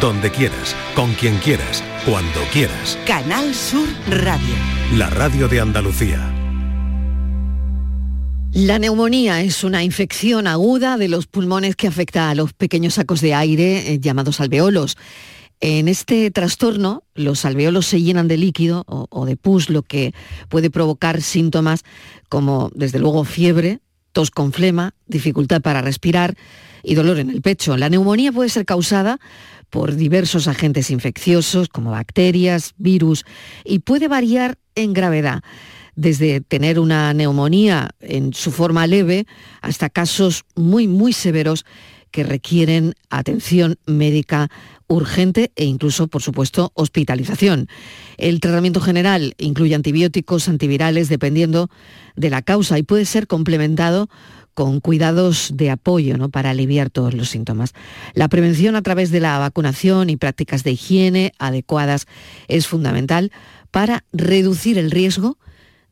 donde quieras, con quien quieras, cuando quieras. Canal Sur Radio. La radio de Andalucía. La neumonía es una infección aguda de los pulmones que afecta a los pequeños sacos de aire eh, llamados alveolos. En este trastorno, los alveolos se llenan de líquido o, o de pus, lo que puede provocar síntomas como, desde luego, fiebre, tos con flema, dificultad para respirar y dolor en el pecho. La neumonía puede ser causada por diversos agentes infecciosos como bacterias, virus y puede variar en gravedad desde tener una neumonía en su forma leve hasta casos muy, muy severos que requieren atención médica urgente e incluso, por supuesto, hospitalización. El tratamiento general incluye antibióticos, antivirales, dependiendo de la causa y puede ser complementado con cuidados de apoyo ¿no? para aliviar todos los síntomas. La prevención a través de la vacunación y prácticas de higiene adecuadas es fundamental para reducir el riesgo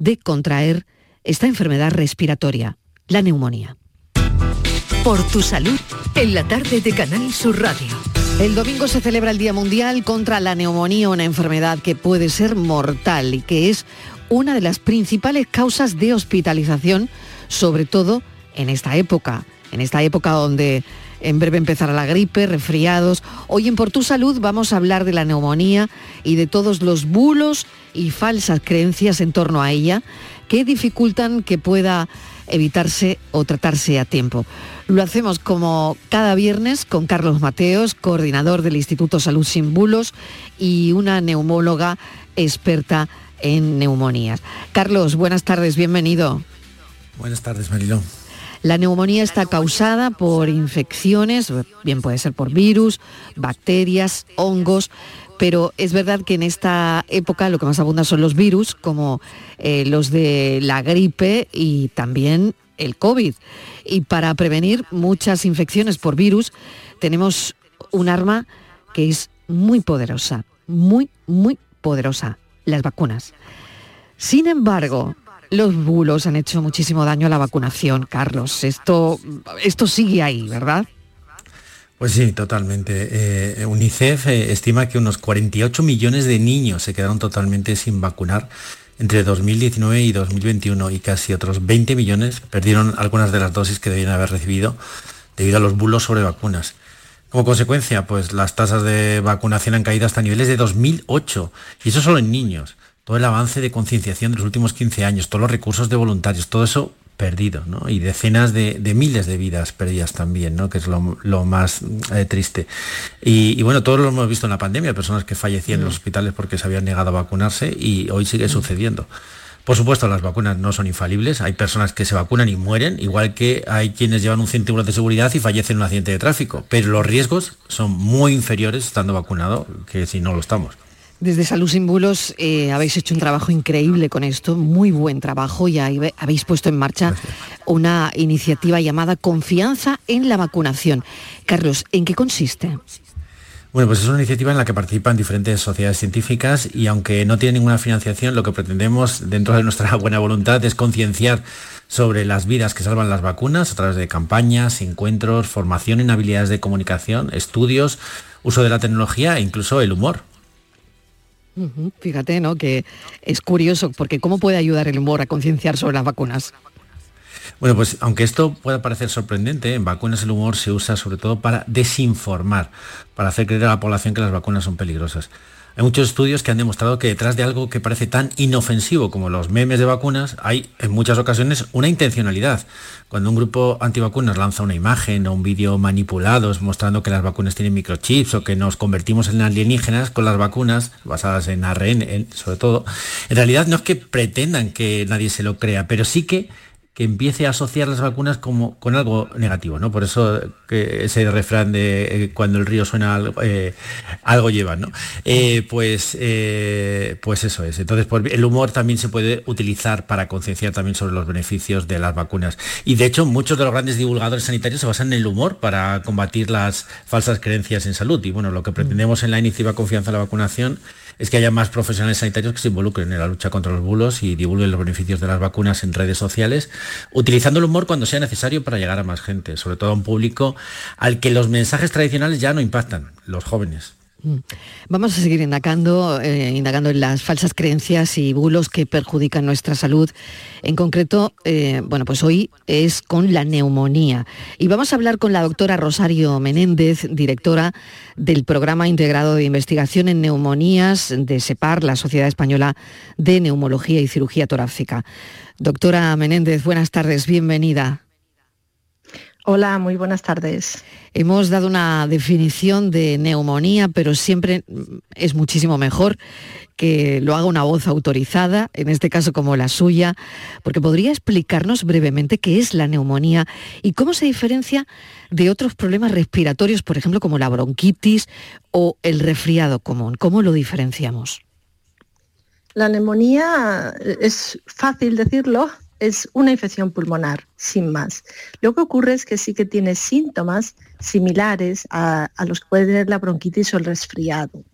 de contraer esta enfermedad respiratoria, la neumonía. Por tu salud, en la tarde de Canal Sur Radio. El domingo se celebra el Día Mundial contra la neumonía, una enfermedad que puede ser mortal y que es una de las principales causas de hospitalización, sobre todo en esta época, en esta época donde en breve empezará la gripe, resfriados. Hoy en Por tu Salud vamos a hablar de la neumonía y de todos los bulos y falsas creencias en torno a ella que dificultan que pueda evitarse o tratarse a tiempo. Lo hacemos como cada viernes con Carlos Mateos, coordinador del Instituto Salud Sin Bulos y una neumóloga experta en neumonías. Carlos, buenas tardes, bienvenido. Buenas tardes, Marilón. La neumonía está causada por infecciones, bien puede ser por virus, bacterias, hongos, pero es verdad que en esta época lo que más abunda son los virus, como eh, los de la gripe y también el COVID. Y para prevenir muchas infecciones por virus tenemos un arma que es muy poderosa, muy, muy poderosa, las vacunas. Sin embargo, los bulos han hecho muchísimo daño a la vacunación, Carlos. Esto, esto sigue ahí, ¿verdad? Pues sí, totalmente. Eh, UNICEF eh, estima que unos 48 millones de niños se quedaron totalmente sin vacunar entre 2019 y 2021 y casi otros 20 millones perdieron algunas de las dosis que debían haber recibido debido a los bulos sobre vacunas. Como consecuencia, pues las tasas de vacunación han caído hasta niveles de 2008 y eso solo en niños todo el avance de concienciación de los últimos 15 años, todos los recursos de voluntarios, todo eso perdido, ¿no? Y decenas de, miles de vidas perdidas también, ¿no? Que es lo, más eh, triste. Y, bueno, todos lo hemos visto en la pandemia, personas que fallecían en los mm. hospitales porque se habían negado a vacunarse y hoy sigue mm. sucediendo. Por supuesto, las vacunas no son infalibles. Hay personas que se vacunan y mueren, igual que hay quienes llevan un cinturón de seguridad y fallecen en un accidente de tráfico. Pero los riesgos son muy inferiores estando vacunado que si no lo estamos. Desde Salud Sin Bulos eh, habéis hecho un trabajo increíble con esto, muy buen trabajo y habéis puesto en marcha una iniciativa llamada Confianza en la Vacunación. Carlos, ¿en qué consiste? Bueno, pues es una iniciativa en la que participan diferentes sociedades científicas y aunque no tiene ninguna financiación, lo que pretendemos dentro de nuestra buena voluntad es concienciar sobre las vidas que salvan las vacunas a través de campañas, encuentros, formación en habilidades de comunicación, estudios, uso de la tecnología e incluso el humor. Fíjate, ¿no? Que es curioso, porque ¿cómo puede ayudar el humor a concienciar sobre las vacunas? Bueno, pues aunque esto pueda parecer sorprendente, en vacunas el humor se usa sobre todo para desinformar, para hacer creer a la población que las vacunas son peligrosas. Hay muchos estudios que han demostrado que detrás de algo que parece tan inofensivo como los memes de vacunas hay en muchas ocasiones una intencionalidad. Cuando un grupo antivacunas lanza una imagen o un vídeo manipulados mostrando que las vacunas tienen microchips o que nos convertimos en alienígenas con las vacunas basadas en ARN sobre todo, en realidad no es que pretendan que nadie se lo crea, pero sí que que empiece a asociar las vacunas como con algo negativo, ¿no? Por eso que ese refrán de eh, cuando el río suena algo, eh, algo lleva, ¿no? Eh, pues, pues eso es. Entonces, el humor también se puede utilizar para concienciar también sobre los beneficios de las vacunas. Y de hecho, muchos de los grandes divulgadores sanitarios se basan en el humor para combatir las falsas creencias en salud. Y bueno, lo que pretendemos en la iniciativa Confianza en la Vacunación es que haya más profesionales sanitarios que se involucren en la lucha contra los bulos y divulguen los beneficios de las vacunas en redes sociales utilizando el humor cuando sea necesario para llegar a más gente, sobre todo a un público al que los mensajes tradicionales ya no impactan, los jóvenes. Mm. Vamos a seguir indagando, eh, indagando en las falsas creencias y bulos que perjudican nuestra salud. En concreto, eh, bueno, pues hoy es con la neumonía. Y vamos a hablar con la doctora Rosario Menéndez, directora del Programa Integrado de Investigación en Neumonías de SEPAR, la Sociedad Española de Neumología y Cirugía Torácica. Doctora Menéndez, buenas tardes, bienvenida. Hola, muy buenas tardes. Hemos dado una definición de neumonía, pero siempre es muchísimo mejor que lo haga una voz autorizada, en este caso como la suya, porque podría explicarnos brevemente qué es la neumonía y cómo se diferencia de otros problemas respiratorios, por ejemplo, como la bronquitis o el resfriado común. ¿Cómo lo diferenciamos? La neumonía es fácil decirlo, es una infección pulmonar, sin más. Lo que ocurre es que sí que tiene síntomas similares a, los que puede tener la bronquitis o el resfriado.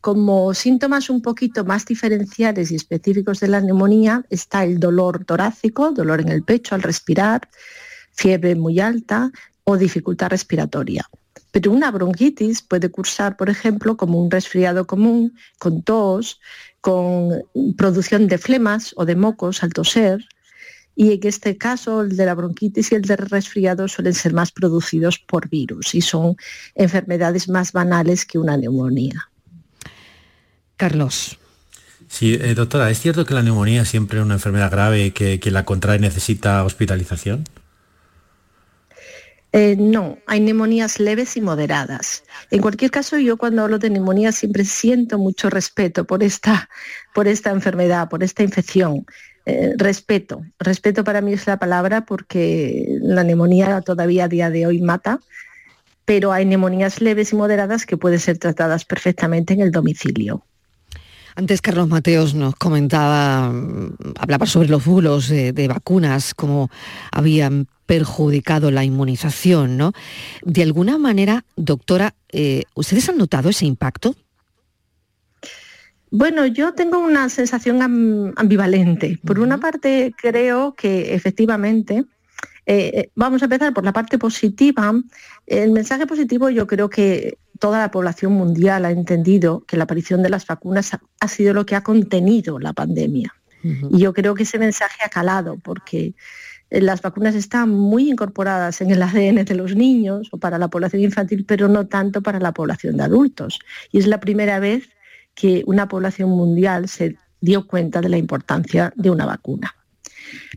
Como síntomas un poquito más diferenciales y específicos de la neumonía está el dolor torácico, dolor en el pecho al respirar, fiebre muy alta o dificultad respiratoria. Pero una bronquitis puede cursar, por ejemplo, como un resfriado común, con tos, con producción de flemas o de mocos al toser, y en este caso el de la bronquitis y el de resfriado suelen ser más producidos por virus y son enfermedades más banales que una neumonía. Carlos. Sí, eh, doctora, ¿es cierto que la neumonía siempre es una enfermedad grave y que quien la contrae necesita hospitalización? Eh, no, hay neumonías leves y moderadas. En cualquier caso, yo cuando hablo de neumonía siempre siento mucho respeto por esta, por esta enfermedad, por esta infección. Eh, respeto. Respeto para mí es la palabra porque la neumonía todavía a día de hoy mata, pero hay neumonías leves y moderadas que pueden ser tratadas perfectamente en el domicilio. Antes Carlos Mateos nos comentaba, hablaba sobre los bulos de, vacunas, cómo habían perjudicado la inmunización, ¿no? De alguna manera, doctora, eh, ¿ustedes han notado ese impacto? Bueno, yo tengo una sensación ambivalente. Por una parte, creo que efectivamente, eh, eh, vamos a empezar por la parte positiva. El mensaje positivo yo creo que toda la población mundial ha entendido que la aparición de las vacunas ha, sido lo que ha contenido la pandemia. Y yo creo que ese mensaje ha calado porque eh, las vacunas están muy incorporadas en el ADN de los niños o para la población infantil, pero no tanto para la población de adultos. Y es la primera vez que una población mundial se dio cuenta de la importancia de una vacuna.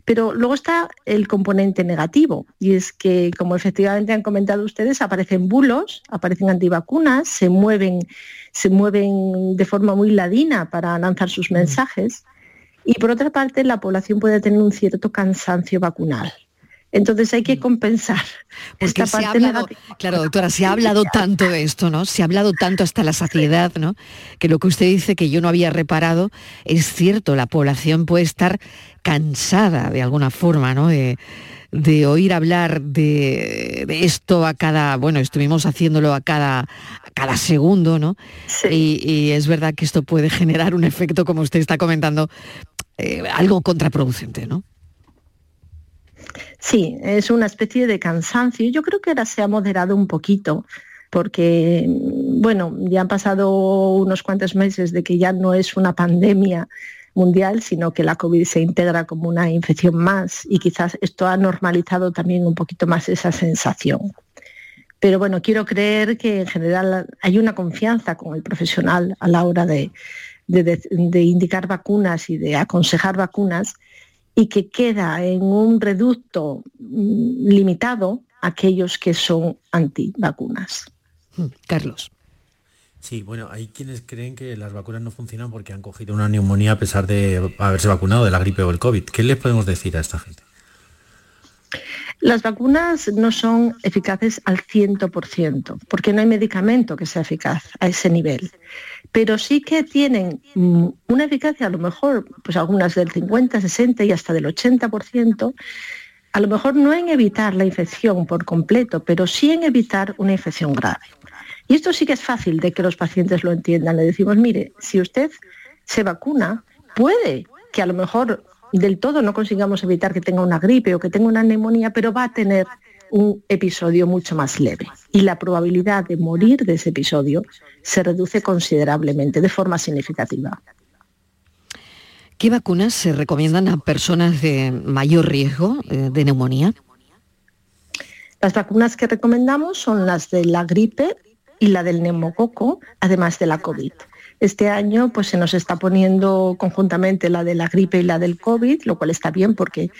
Pero luego está el componente negativo, y es que, como efectivamente han comentado ustedes, aparecen bulos, aparecen antivacunas, se mueven, se mueven de forma muy ladina para lanzar sus mm. mensajes, y por otra parte la población puede tener un cierto cansancio vacunal. Entonces hay que mm. compensar. Porque se ha hablado, claro, doctora, se ha hablado tanto de esto, ¿no? Se ha hablado tanto hasta la saciedad, ¿no? Que lo que usted dice que yo no había reparado, es cierto, la población puede estar cansada de alguna forma, ¿no? De, oír hablar de, esto a cada, bueno, estuvimos haciéndolo a cada, cada segundo, ¿no? Y, es verdad que esto puede generar un efecto, como usted está comentando, eh, algo contraproducente, ¿no? Sí, es una especie de cansancio. Yo creo que ahora se ha moderado un poquito porque, bueno, ya han pasado unos cuantos meses de que ya no es una pandemia mundial, sino que la COVID se integra como una infección más y quizás esto ha normalizado también un poquito más esa sensación. Pero bueno, quiero creer que en general hay una confianza con el profesional a la hora de, indicar vacunas y de aconsejar vacunas y que queda en un reducto mm, limitado aquellos que son antivacunas. Hmm, Carlos. Sí, bueno, hay quienes creen que las vacunas no funcionan porque han cogido una neumonía a pesar de haberse vacunado de la gripe o el COVID. ¿Qué les podemos decir a esta gente? Las vacunas no son eficaces al 100%, porque no hay medicamento que sea eficaz a ese nivel pero sí que tienen mm, una eficacia a lo mejor, pues algunas del 50, 60 y hasta del 80%, a lo mejor no en evitar la infección por completo, pero sí en evitar una infección grave. Y esto sí que es fácil de que los pacientes lo entiendan. Le decimos, mire, si usted se vacuna, puede que a lo mejor del todo no consigamos evitar que tenga una gripe o que tenga una neumonía, pero va a tener un episodio mucho más leve y la probabilidad de morir de ese episodio se reduce considerablemente, de forma significativa. ¿Qué vacunas se recomiendan a personas de mayor riesgo eh, de neumonía? Las vacunas que recomendamos son las de la gripe y la del neumococo, además de la COVID. Este año pues, se nos está poniendo conjuntamente la de la gripe y la del COVID, lo cual está bien porque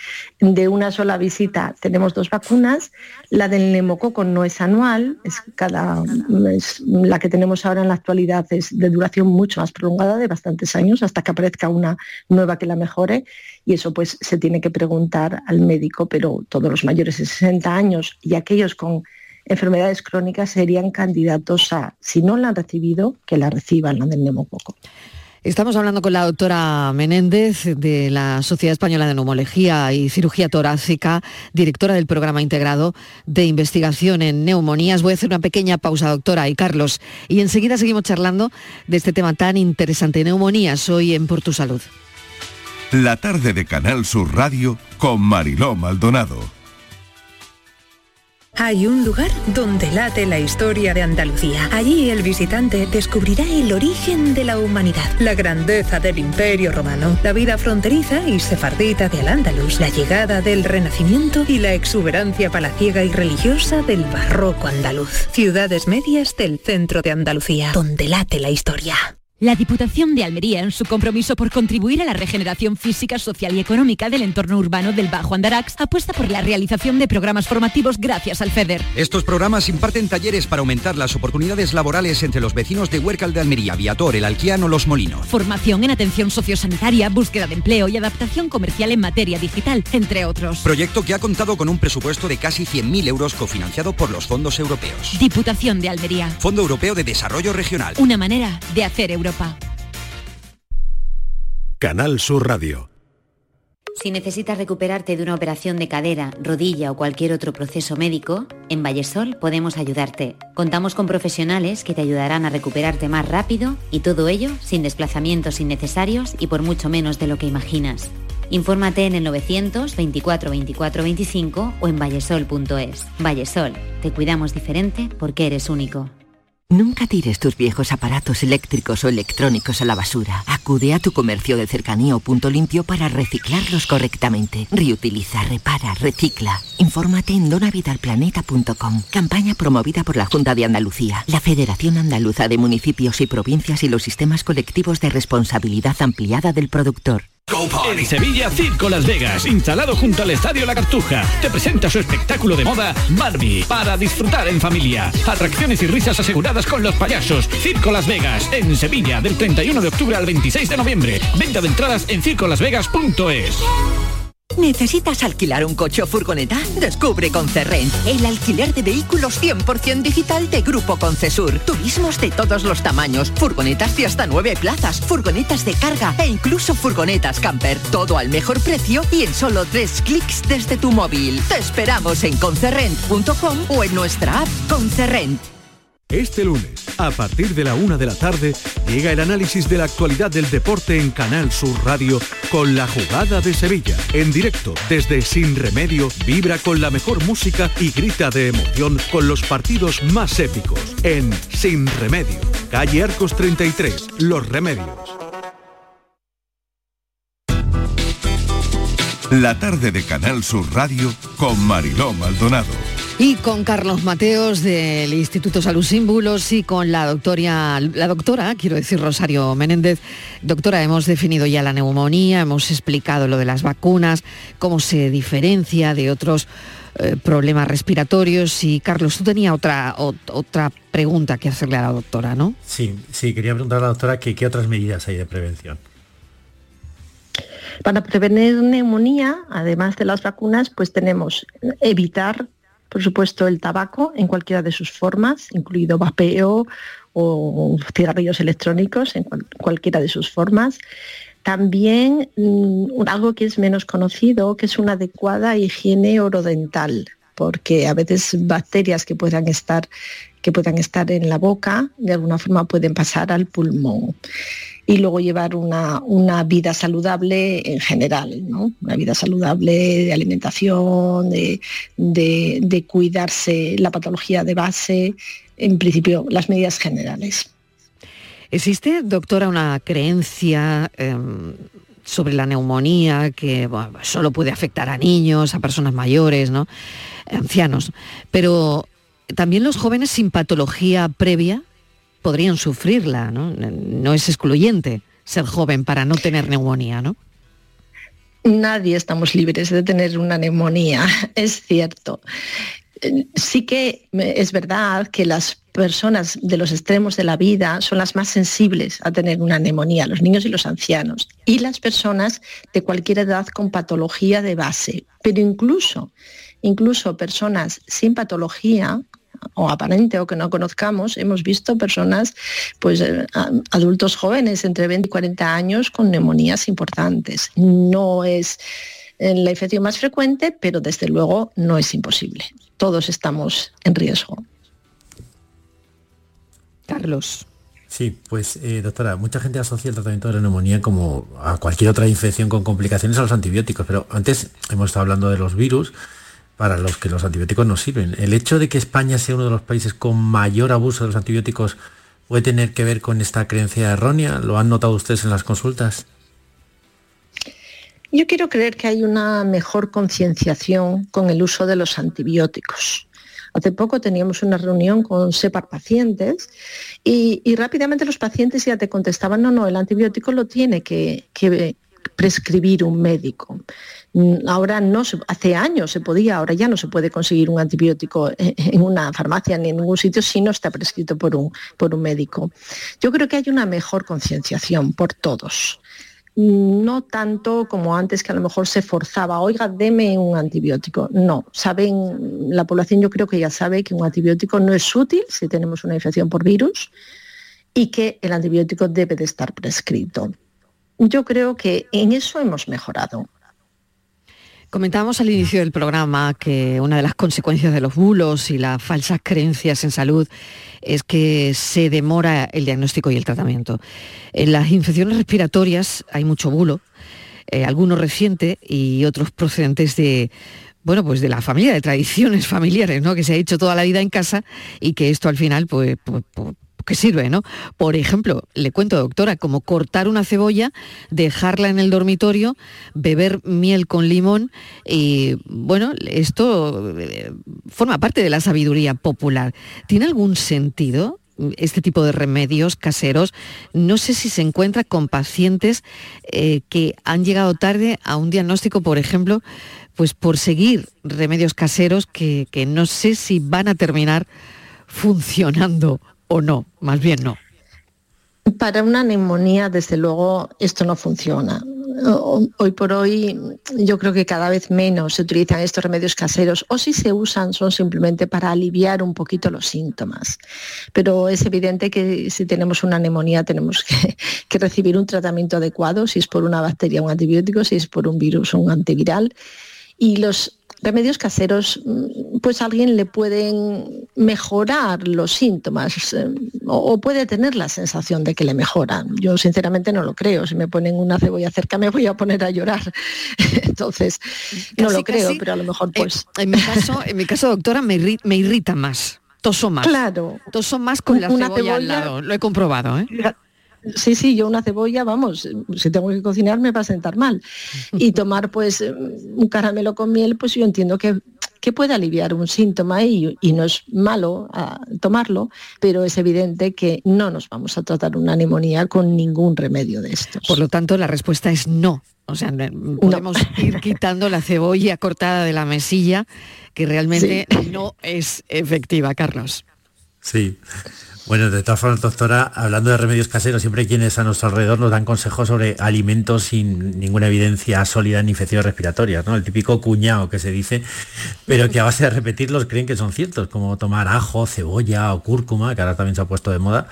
de una sola visita tenemos dos vacunas. La del neumococo no es anual, es cada, la que tenemos ahora en la actualidad es de duración mucho más prolongada, de bastantes años, hasta que aparezca una nueva que la mejore. Y eso pues se tiene que preguntar al médico, pero todos los mayores de 60 años y aquellos con enfermedades crónicas serían candidatos a, si no la han recibido, que la reciban, la del neumococo. Estamos hablando con la doctora Menéndez de la Sociedad Española de Neumología y Cirugía Torácica, directora del programa integrado de investigación en neumonías. Voy a hacer una pequeña pausa, doctora, y Carlos, y enseguida seguimos charlando de este tema tan interesante, neumonías, hoy en Por Tu Salud. La tarde de Canal Sur Radio con Mariló Maldonado. Hay un lugar donde late la historia de Andalucía. Allí el visitante descubrirá el origen de la humanidad, la grandeza del imperio romano, la vida fronteriza y sefardita de Al-Ándalus, la llegada del Renacimiento y la exuberancia palaciega y religiosa del barroco andaluz. Ciudades medias del centro de Andalucía, donde late la historia. La Diputación de Almería, en su compromiso por contribuir a la regeneración física, social y económica del entorno urbano del Bajo Andarax, apuesta por la realización de programas formativos gracias al FEDER. Estos programas imparten talleres para aumentar las oportunidades laborales entre los vecinos de Huércal de Almería, Viator, El Alquiano, Los Molinos. Formación en atención sociosanitaria, búsqueda de empleo y adaptación comercial en materia digital, entre otros. Proyecto que ha contado con un presupuesto de casi 100.000 euros cofinanciado por los fondos europeos. Diputación de Almería. Fondo Europeo de Desarrollo Regional. Una manera de hacer Europa. Canal Sur Radio. Si necesitas recuperarte de una operación de cadera, rodilla o cualquier otro proceso médico, en Vallesol podemos ayudarte. Contamos con profesionales que te ayudarán a recuperarte más rápido y todo ello sin desplazamientos innecesarios y por mucho menos de lo que imaginas. Infórmate en el 924 24 25 o en vallesol.es. Vallesol, te cuidamos diferente porque eres único. Nunca tires tus viejos aparatos eléctricos o electrónicos a la basura. Acude a tu comercio de cercanía o punto limpio para reciclarlos correctamente. Reutiliza, repara, recicla. Infórmate en donavidalplaneta.com. Campaña promovida por la Junta de Andalucía, la Federación Andaluza de Municipios y Provincias y los sistemas colectivos de responsabilidad ampliada del productor. En Sevilla, Circo Las Vegas, instalado junto al Estadio La Cartuja, te presenta su espectáculo de moda Barbie, para disfrutar en familia. Atracciones y risas aseguradas con los payasos. Circo Las Vegas, en Sevilla, del 31 de octubre al 26 de noviembre. Venta de entradas en circolasvegas.es. ¿Necesitas alquilar un coche o furgoneta? Descubre Concerrent, el alquiler de vehículos 100% digital de Grupo Concesur. Turismos de todos los tamaños, furgonetas de hasta nueve plazas, furgonetas de carga e incluso furgonetas camper. Todo al mejor precio y en solo tres clics desde tu móvil. Te esperamos en concerrent.com o en nuestra app Concerrent. Este lunes, a partir de la una de la tarde, llega el análisis de la actualidad del deporte en Canal Sur Radio con la jugada de Sevilla. En directo, desde Sin Remedio, vibra con la mejor música y grita de emoción con los partidos más épicos. En Sin Remedio, calle Arcos 33, Los Remedios. La tarde de Canal Sur Radio con Mariló Maldonado. Y con Carlos Mateos del Instituto Salud Símbolos y con la doctora, la doctora, quiero decir Rosario Menéndez. Doctora, hemos definido ya la neumonía, hemos explicado lo de las vacunas, cómo se diferencia de otros eh, problemas respiratorios. Y Carlos, tú tenías otra, otra pregunta que hacerle a la doctora, ¿no? Sí, sí, quería preguntar a la doctora que, qué otras medidas hay de prevención. Para prevenir neumonía, además de las vacunas, pues tenemos evitar por supuesto, el tabaco en cualquiera de sus formas, incluido vapeo o cigarrillos electrónicos en cualquiera de sus formas. También mm, algo que es menos conocido, que es una adecuada higiene orodental, porque a veces bacterias que puedan estar que puedan estar en la boca de alguna forma pueden pasar al pulmón. Y luego llevar una, una vida saludable en general, ¿no? una vida saludable de alimentación, de, de, de cuidarse la patología de base, en principio las medidas generales. ¿Existe, doctora, una creencia em, sobre la neumonía que solo puede afectar a niños, a personas mayores, ¿no? ancianos? Pero también los jóvenes sin patología previa podrían sufrirla, ¿no? No es excluyente ser joven para no tener neumonía, ¿no? Nadie estamos libres de tener una neumonía, es cierto. Sí que es verdad que las personas de los extremos de la vida son las más sensibles a tener una neumonía, los niños y los ancianos, y las personas de cualquier edad con patología de base. Pero incluso, incluso personas sin patología, o aparente o que no conozcamos, hemos visto personas, pues eh, adultos jóvenes entre 20 y 40 años con neumonías importantes. No es eh, la infección más frecuente, pero desde luego no es imposible. Todos estamos en riesgo. Carlos. Sí, pues eh, doctora, mucha gente asocia el tratamiento de la neumonía como a cualquier otra infección con complicaciones a los antibióticos, pero antes hemos estado hablando de los virus, para los que los antibióticos no sirven. ¿El hecho de que España sea uno de los países con mayor abuso de los antibióticos puede tener que ver con esta creencia errónea? ¿Lo han notado ustedes en las consultas? Yo quiero creer que hay una mejor concienciación con el uso de los antibióticos. Hace poco teníamos una reunión con SEPAR pacientes y, rápidamente los pacientes ya te contestaban, no, no, el antibiótico lo tiene que, que prescribir un médico. Mm, ahora no hace años se podía, ahora ya no se puede conseguir un antibiótico en una farmacia ni en ningún sitio si no está prescrito por un, por un médico. Yo creo que hay una mejor concienciación por todos no tanto como antes que a lo mejor se forzaba, oiga, deme un antibiótico. No, saben, la población yo creo que ya sabe que un antibiótico no es útil si tenemos una infección por virus y que el antibiótico debe de estar prescrito. Yo creo que en eso hemos mejorado. Comentábamos al inicio del programa que una de las consecuencias de los bulos y las falsas creencias en salud es que se demora el diagnóstico y el tratamiento. En las infecciones respiratorias hay mucho bulo, eh, algunos recientes y otros procedentes de bueno, pues de la familia, de tradiciones familiares, ¿no? Que se ha hecho toda la vida en casa y que esto al final, pues, pues, pues que sirve, ¿no? Por ejemplo, le cuento, doctora, como cortar una cebolla, dejarla en el dormitorio, beber miel con limón y, bueno, esto eh, forma parte de la sabiduría popular. ¿Tiene algún sentido? este tipo de remedios caseros, no sé si se encuentra con pacientes eh, que han llegado tarde a un diagnóstico, por ejemplo, pues por seguir remedios caseros que, que no sé si van a terminar funcionando o no, más bien no. Para una neumonía, desde luego, esto no funciona. Hoy por hoy yo creo que cada vez menos se utilizan estos remedios caseros o si se usan son simplemente para aliviar un poquito los síntomas. Pero es evidente que si tenemos una neumonía tenemos que, que recibir un tratamiento adecuado, si es por una bacteria un antibiótico, si es por un virus un antiviral. Y los remedios caseros, mm, pues a alguien le pueden mejorar los síntomas eh, o, puede tener la sensación de que le mejoran. Yo sinceramente no lo creo. Si me ponen una cebolla cerca me voy a poner a llorar. Entonces, no lo creo, pero a lo mejor pues... en, mi caso, en mi caso, doctora, me, irrita, más. Toso más. Claro. Toso más con la cebolla, al lado. Lo he comprobado, ¿eh? Sí, sí, yo una cebolla, vamos, si tengo que cocinar me va a sentar mal. Y tomar pues un caramelo con miel, pues yo entiendo que, que puede aliviar un síntoma y, no es malo ah, tomarlo, pero es evidente que no nos vamos a tratar una neumonía con ningún remedio de estos. Por lo tanto, la respuesta es no. O sea, podemos ir quitando la cebolla cortada de la mesilla, que realmente no es efectiva, Carlos. Sí. Bueno, de todas formas, doctora, hablando de remedios caseros, siempre quienes a nuestro alrededor nos dan consejos sobre alimentos sin ninguna evidencia sólida en infecciones respiratorias, ¿no? El típico cuñado que se dice, pero que a base de repetirlos creen que son ciertos, como tomar ajo, cebolla o cúrcuma, que ahora también se ha puesto de moda.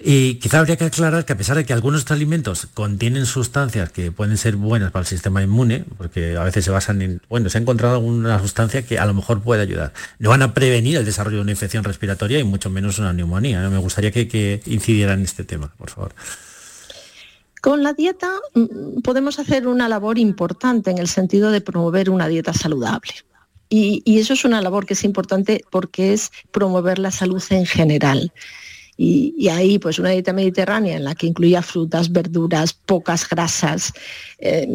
Y quizá habría que aclarar que a pesar de que algunos alimentos contienen sustancias que pueden ser buenas para el sistema inmune, porque a veces se basan en, bueno, se ha encontrado alguna sustancia que a lo mejor puede ayudar. No van a prevenir el desarrollo de una infección respiratoria y mucho menos una neumonía. ¿no? Me gustaría que, incidiera en este tema, por favor. Con la dieta mm, podemos hacer una labor importante en el sentido de promover una dieta saludable. Y, eso es una labor que es importante porque es promover la salud en general. Y, ahí pues una dieta mediterránea en la que incluía frutas, verduras, pocas grasas, eh,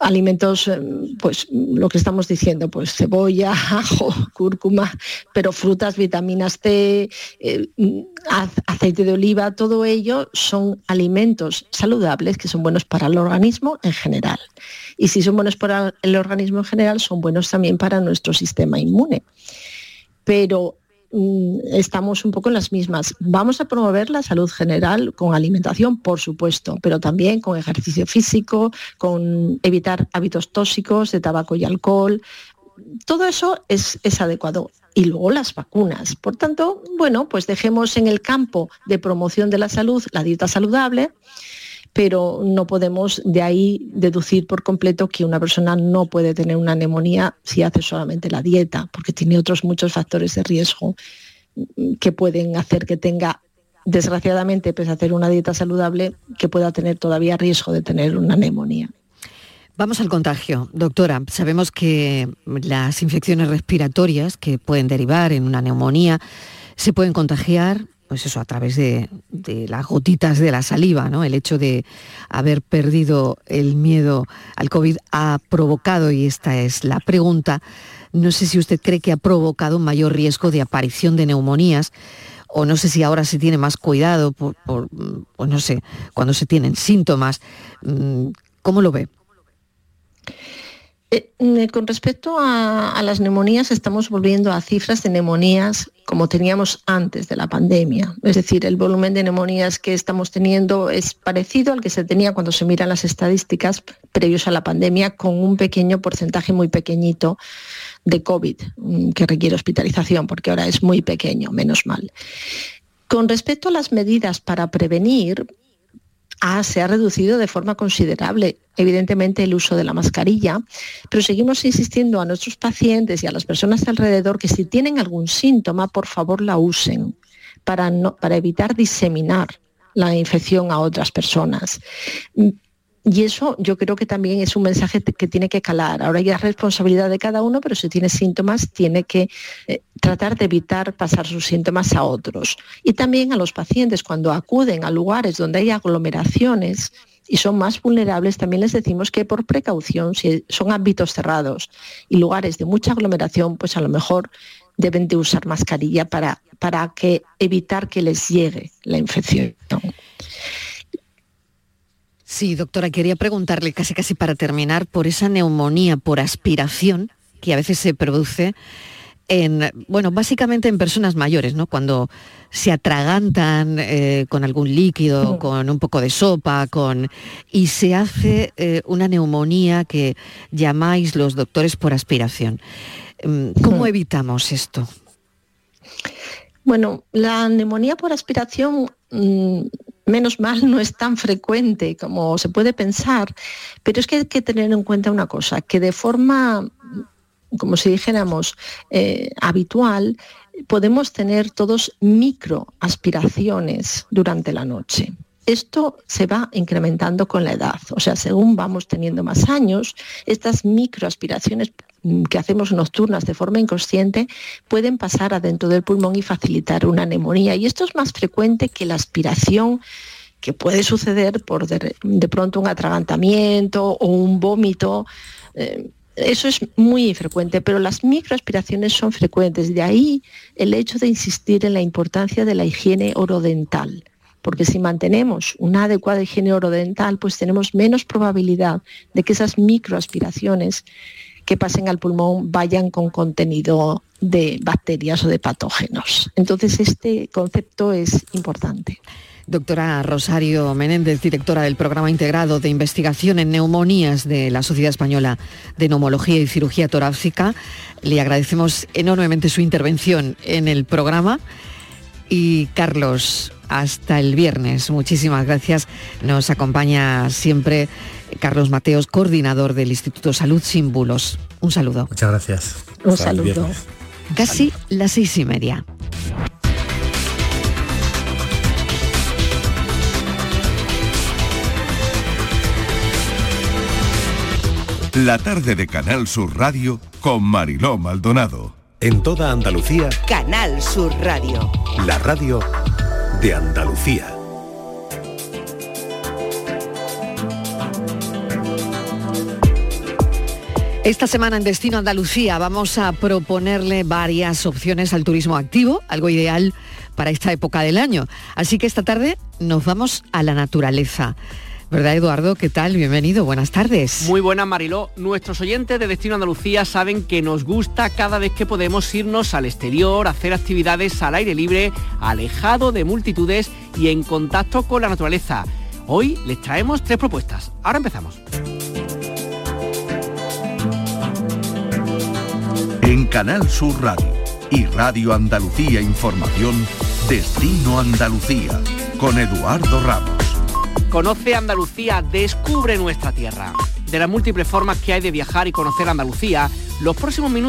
alimentos, eh, pues lo que estamos diciendo, pues cebolla, ajo, cúrcuma, pero frutas, vitaminas C, eh, aceite de oliva, todo ello son alimentos saludables que son buenos para el organismo en general. Y si son buenos para el organismo en general, son buenos también para nuestro sistema inmune. Pero Mm, estamos un poco en las mismas. Vamos a promover la salud general con alimentación, por supuesto, pero también con ejercicio físico, con evitar hábitos tóxicos de tabaco y alcohol. Todo eso es, es adecuado. Y luego las vacunas. Por tanto, bueno, pues dejemos en el campo de promoción de la salud la dieta saludable pero no podemos de ahí deducir por completo que una persona no puede tener una neumonía si hace solamente la dieta, porque tiene otros muchos factores de riesgo que pueden hacer que tenga, desgraciadamente, pese a hacer una dieta saludable, que pueda tener todavía riesgo de tener una neumonía. Vamos al contagio. Doctora, sabemos que las infecciones respiratorias que pueden derivar en una neumonía se pueden contagiar pues eso, a través de, las gotitas de la saliva, ¿no? El hecho de haber perdido el miedo al COVID ha provocado, y esta es la pregunta, no sé si usted cree que ha provocado un mayor riesgo de aparición de neumonías, o no sé si ahora se tiene más cuidado por, pues no sé, cuando se tienen síntomas. Mm, ¿Cómo lo ve? Eh, mm, con respecto a, las neumonías, estamos volviendo a cifras de neumonías como teníamos antes de la pandemia. Es decir, el volumen de neumonías que estamos teniendo es parecido al que se tenía cuando se miran las estadísticas previos a la pandemia, con un pequeño porcentaje muy pequeñito de COVID mm, que requiere hospitalización, porque ahora es muy pequeño, menos mal. Con respecto a las medidas para prevenir, se ha reducido de forma considerable, evidentemente, el uso de la mascarilla, pero seguimos insistiendo a nuestros pacientes y a las personas alrededor que si tienen algún síntoma, por favor la usen para, para evitar diseminar la infección a otras personas. Y eso yo creo que también es un mensaje que tiene que calar. Ahora ya es responsabilidad de cada uno, pero si tiene síntomas tiene que eh, tratar de evitar pasar sus síntomas a otros. Y también a los pacientes cuando acuden a lugares donde hay aglomeraciones y son más vulnerables, también les decimos que por precaución, si son ámbitos cerrados y lugares de mucha aglomeración, pues a lo mejor deben de usar mascarilla para, para que evitar que les llegue la infección. Sí, doctora, quería preguntarle casi casi para terminar por esa neumonía por aspiración que a veces se produce en, bueno, básicamente en personas mayores, ¿no? Cuando se atragantan eh, con algún líquido, con un poco de sopa, con y se hace eh, una neumonía que llamáis los doctores por aspiración. Mm, ¿Cómo evitamos esto? Bueno, la neumonía por aspiración mm, menos mal no es tan frecuente como se puede pensar, pero es que hay que tener en cuenta una cosa, que de forma, como si dijéramos, eh, habitual, podemos tener todos microaspiraciones durante la noche. Esto se va incrementando con la edad, o sea, según vamos teniendo más años, estas microaspiraciones que hacemos nocturnas de forma inconsciente pueden pasar adentro del pulmón y facilitar una neumonía. Y esto es más frecuente que la aspiración que puede suceder por de, pronto un atragantamiento o un vómito. Eh, eso es muy infrecuente, pero las microaspiraciones son frecuentes. De ahí el hecho de insistir en la importancia de la higiene orodental porque si mantenemos una adecuada higiene orodental, pues tenemos menos probabilidad de que esas microaspiraciones que pasen al pulmón vayan con contenido de bacterias o de patógenos. Entonces, este concepto es importante. Doctora Rosario Menéndez, directora del Programa Integrado de Investigación en Neumonías de la Sociedad Española de Neumología y Cirugía Torácica, le agradecemos enormemente su intervención en el programa. Y Carlos, hasta el viernes. Muchísimas gracias. Nos acompaña siempre Carlos Mateos, coordinador del Instituto Salud Sin Bulos. Un saludo. Muchas gracias. Un saludo. Casi las seis y media. La tarde de Canal Sur Radio con Mariló Maldonado. En toda Andalucía. Canal Sur Radio. La radio de Andalucía. Esta semana en Destino Andalucía vamos a proponerle varias opciones al turismo activo, algo ideal para esta época del año. Así que esta tarde nos vamos a la naturaleza. ¿Verdad, Eduardo? ¿Qué tal? Bienvenido, buenas tardes. Muy buenas, Mariló. Nuestros oyentes de Destino Andalucía saben que nos gusta cada vez que podemos irnos al exterior, hacer actividades al aire libre, alejado de multitudes y en contacto con la naturaleza. Hoy les traemos tres propuestas. Ahora empezamos. En Canal Sur Radio y Radio Andalucía Información, Destino Andalucía, con Eduardo Ramos. Conoce Andalucía, descubre nuestra tierra. De las múltiples formas que hay de viajar y conocer Andalucía, los próximos minutos